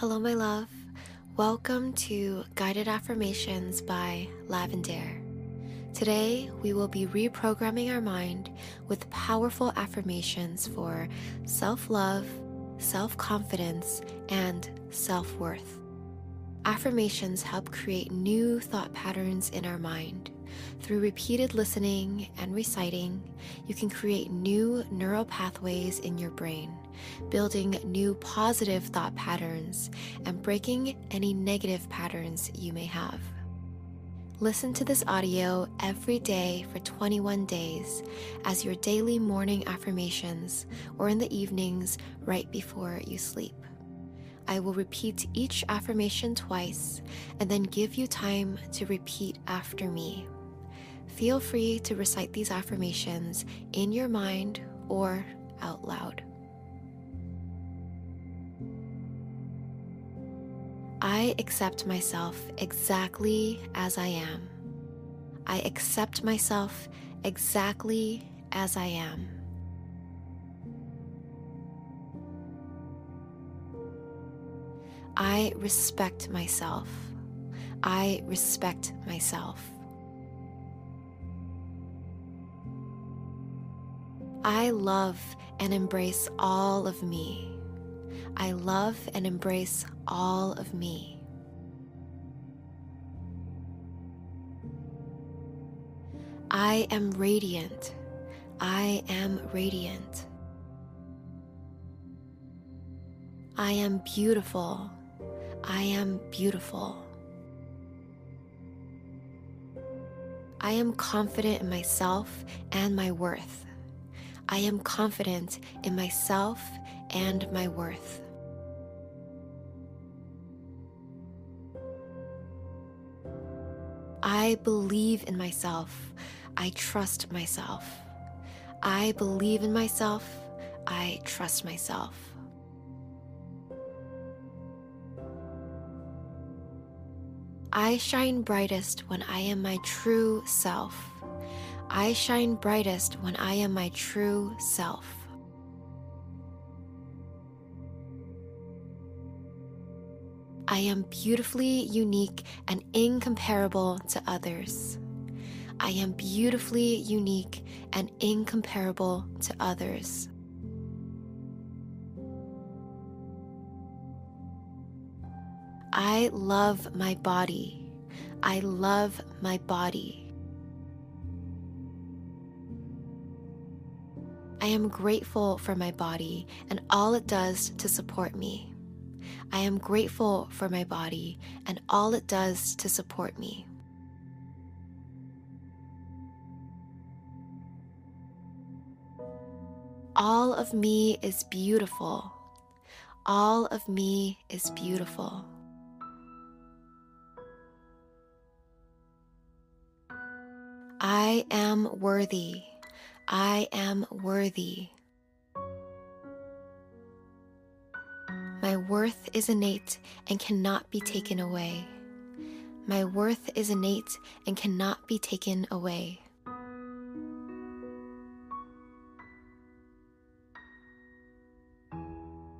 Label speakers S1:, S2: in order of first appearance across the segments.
S1: Hello, my love. Welcome to Guided Affirmations by Lavender. Today, we will be reprogramming our mind with powerful affirmations for self love, self confidence, and self worth. Affirmations help create new thought patterns in our mind. Through repeated listening and reciting, you can create new neural pathways in your brain, building new positive thought patterns and breaking any negative patterns you may have. Listen to this audio every day for 21 days as your daily morning affirmations or in the evenings right before you sleep. I will repeat each affirmation twice and then give you time to repeat after me. Feel free to recite these affirmations in your mind or out loud. I accept myself exactly as I am. I accept myself exactly as I am. I respect myself. I respect myself. I love and embrace all of me. I love and embrace all of me. I am radiant. I am radiant. I am beautiful. I am beautiful. I am confident in myself and my worth. I am confident in myself and my worth. I believe in myself. I trust myself. I believe in myself. I trust myself. I shine brightest when I am my true self. I shine brightest when I am my true self. I am beautifully unique and incomparable to others. I am beautifully unique and incomparable to others. I love my body. I love my body. I am grateful for my body and all it does to support me. I am grateful for my body and all it does to support me. All of me is beautiful. All of me is beautiful. I am worthy. I am worthy. My worth is innate and cannot be taken away. My worth is innate and cannot be taken away.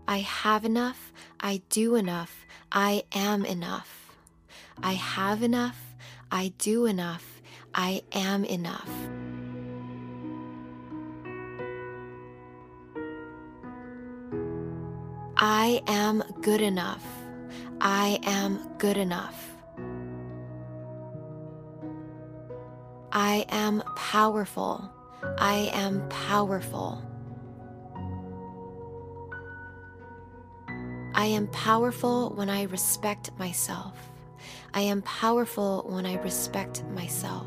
S1: I have enough, I do enough, I am enough. I have enough, I do enough, I am enough. I am good enough. I am good enough. I am powerful. I am powerful. I am powerful when I respect myself. I am powerful when I respect myself.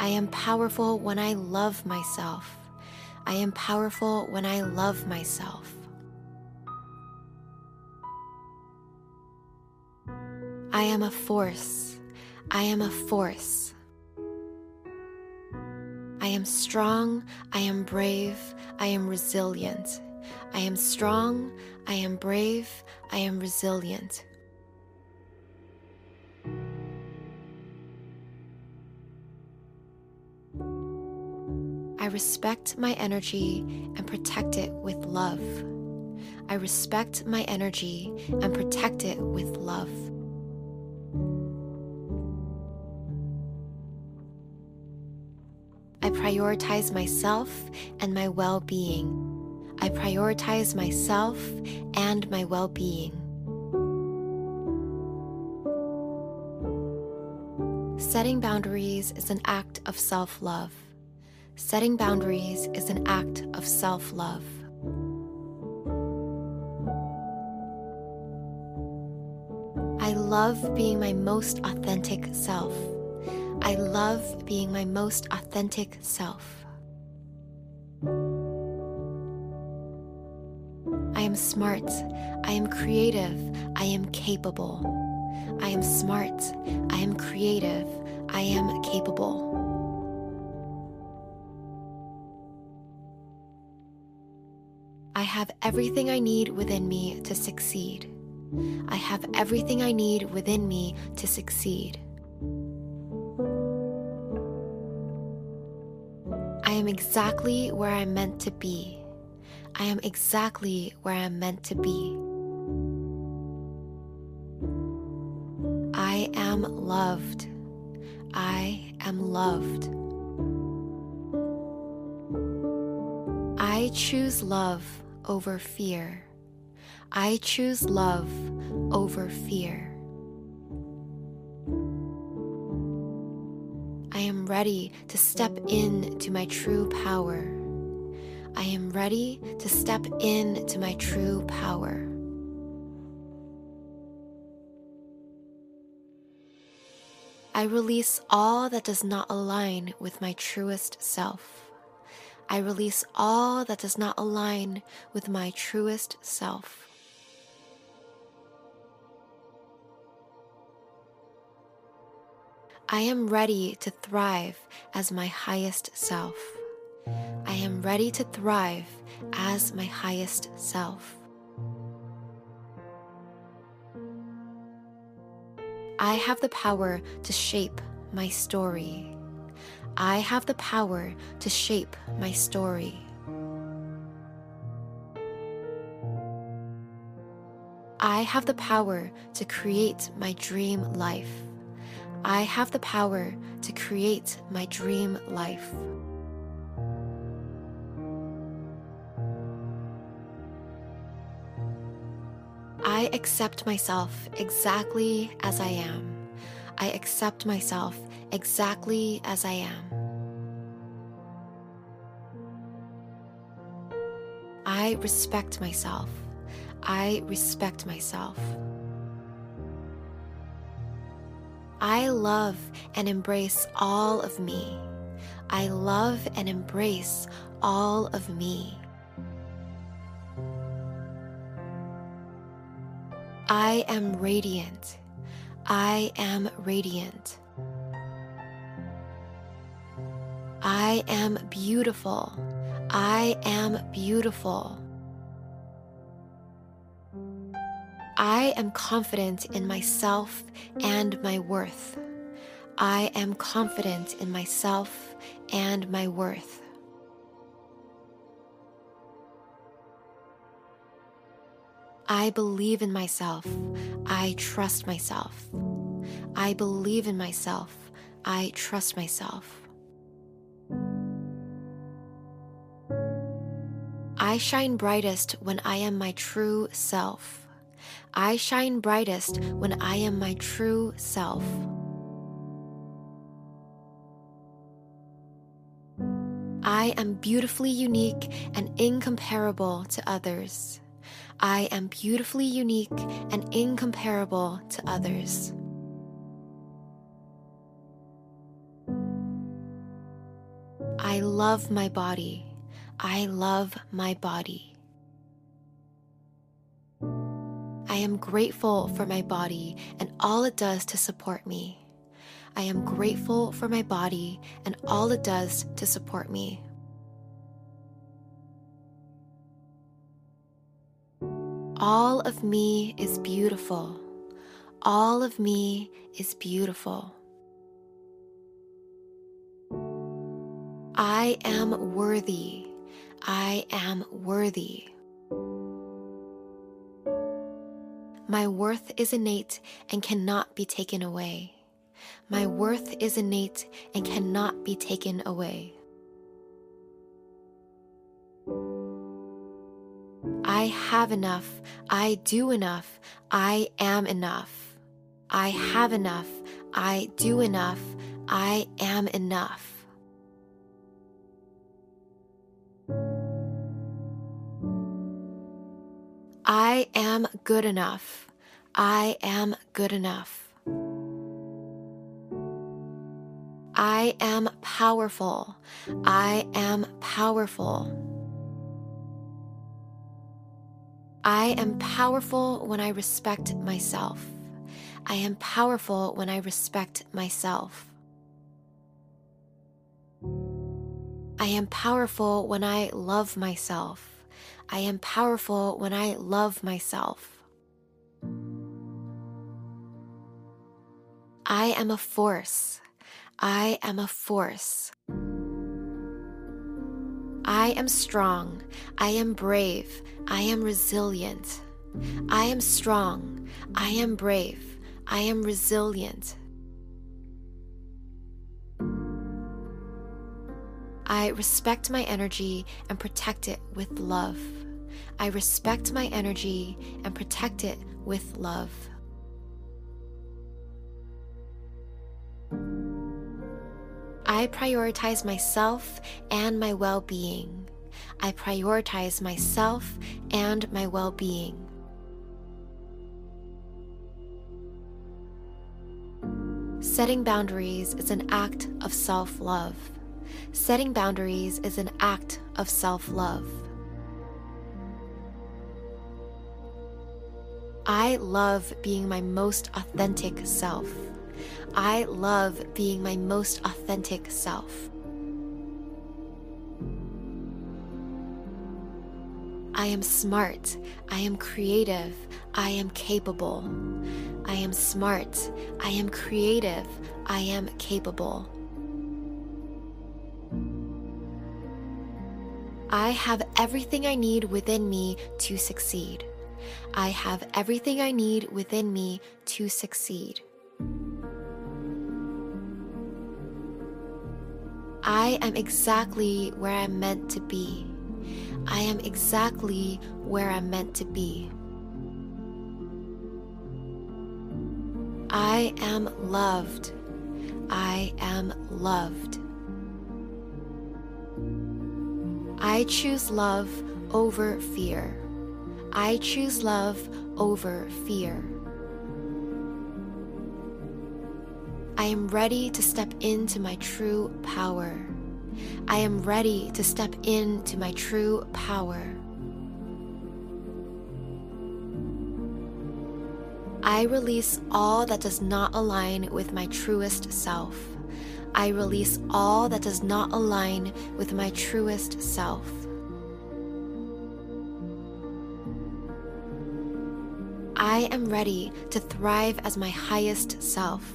S1: I am powerful when I love myself. I am powerful when I love myself. I am a force. I am a force. I am strong. I am brave. I am resilient. I am strong. I am brave. I am resilient. Respect my energy and protect it with love. I respect my energy and protect it with love. I prioritize myself and my well being. I prioritize myself and my well being. Setting boundaries is an act of self love. Setting boundaries is an act of self love. I love being my most authentic self. I love being my most authentic self. I am smart. I am creative. I am capable. I am smart. I am creative. I am capable. Have everything I need within me to succeed. I have everything I need within me to succeed. I am exactly where I'm meant to be. I am exactly where I'm meant to be. I am loved. I am loved. I choose love over fear. I choose love over fear. I am ready to step into my true power. I am ready to step into my true power. I release all that does not align with my truest self. I release all that does not align with my truest self. I am ready to thrive as my highest self. I am ready to thrive as my highest self. I have the power to shape my story. I have the power to shape my story. I have the power to create my dream life. I have the power to create my dream life. I accept myself exactly as I am. I accept myself exactly as I am. I respect myself. I respect myself. I love and embrace all of me. I love and embrace all of me. I am radiant. I am radiant. I am beautiful. I am beautiful. I am confident in myself and my worth. I am confident in myself and my worth. I believe in myself. I trust myself. I believe in myself. I trust myself. I shine brightest when I am my true self. I shine brightest when I am my true self. I am beautifully unique and incomparable to others. I am beautifully unique and incomparable to others. I love my body. I love my body. I am grateful for my body and all it does to support me. I am grateful for my body and all it does to support me. All of me is beautiful. All of me is beautiful. I am worthy. I am worthy. My worth is innate and cannot be taken away. My worth is innate and cannot be taken away. I have enough. I do enough. I am enough. I have enough. I do enough. I am enough. I am good enough. I am good enough. I am powerful. I am powerful. I am powerful when I respect myself. I am powerful when I respect myself. I am powerful when I love myself. I am powerful when I love myself. I am a force. I am a force. I am strong. I am brave. I am resilient. I am strong. I am brave. I am resilient. I respect my energy and protect it with love. I respect my energy and protect it with love. I prioritize myself and my well being. I prioritize myself and my well being. Setting boundaries is an act of self love. Setting boundaries is an act of self love. I love being my most authentic self. I love being my most authentic self. I am smart. I am creative. I am capable. I am smart. I am creative. I am capable. I have everything I need within me to succeed. I have everything I need within me to succeed. I am exactly where I'm meant to be. I am exactly where I'm meant to be. I am loved. I am loved. I choose love over fear. I choose love over fear. I am ready to step into my true power. I am ready to step into my true power. I release all that does not align with my truest self. I release all that does not align with my truest self. I am ready to thrive as my highest self.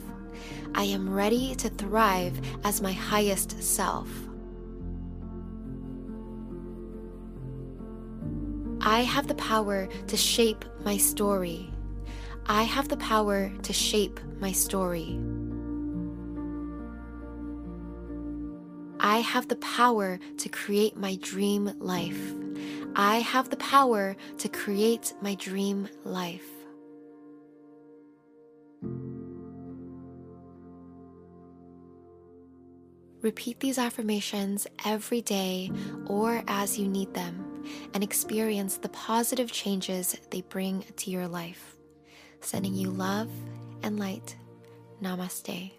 S1: I am ready to thrive as my highest self. I have the power to shape my story. I have the power to shape my story. I have the power to create my dream life. I have the power to create my dream life. Repeat these affirmations every day or as you need them and experience the positive changes they bring to your life. Sending you love and light. Namaste.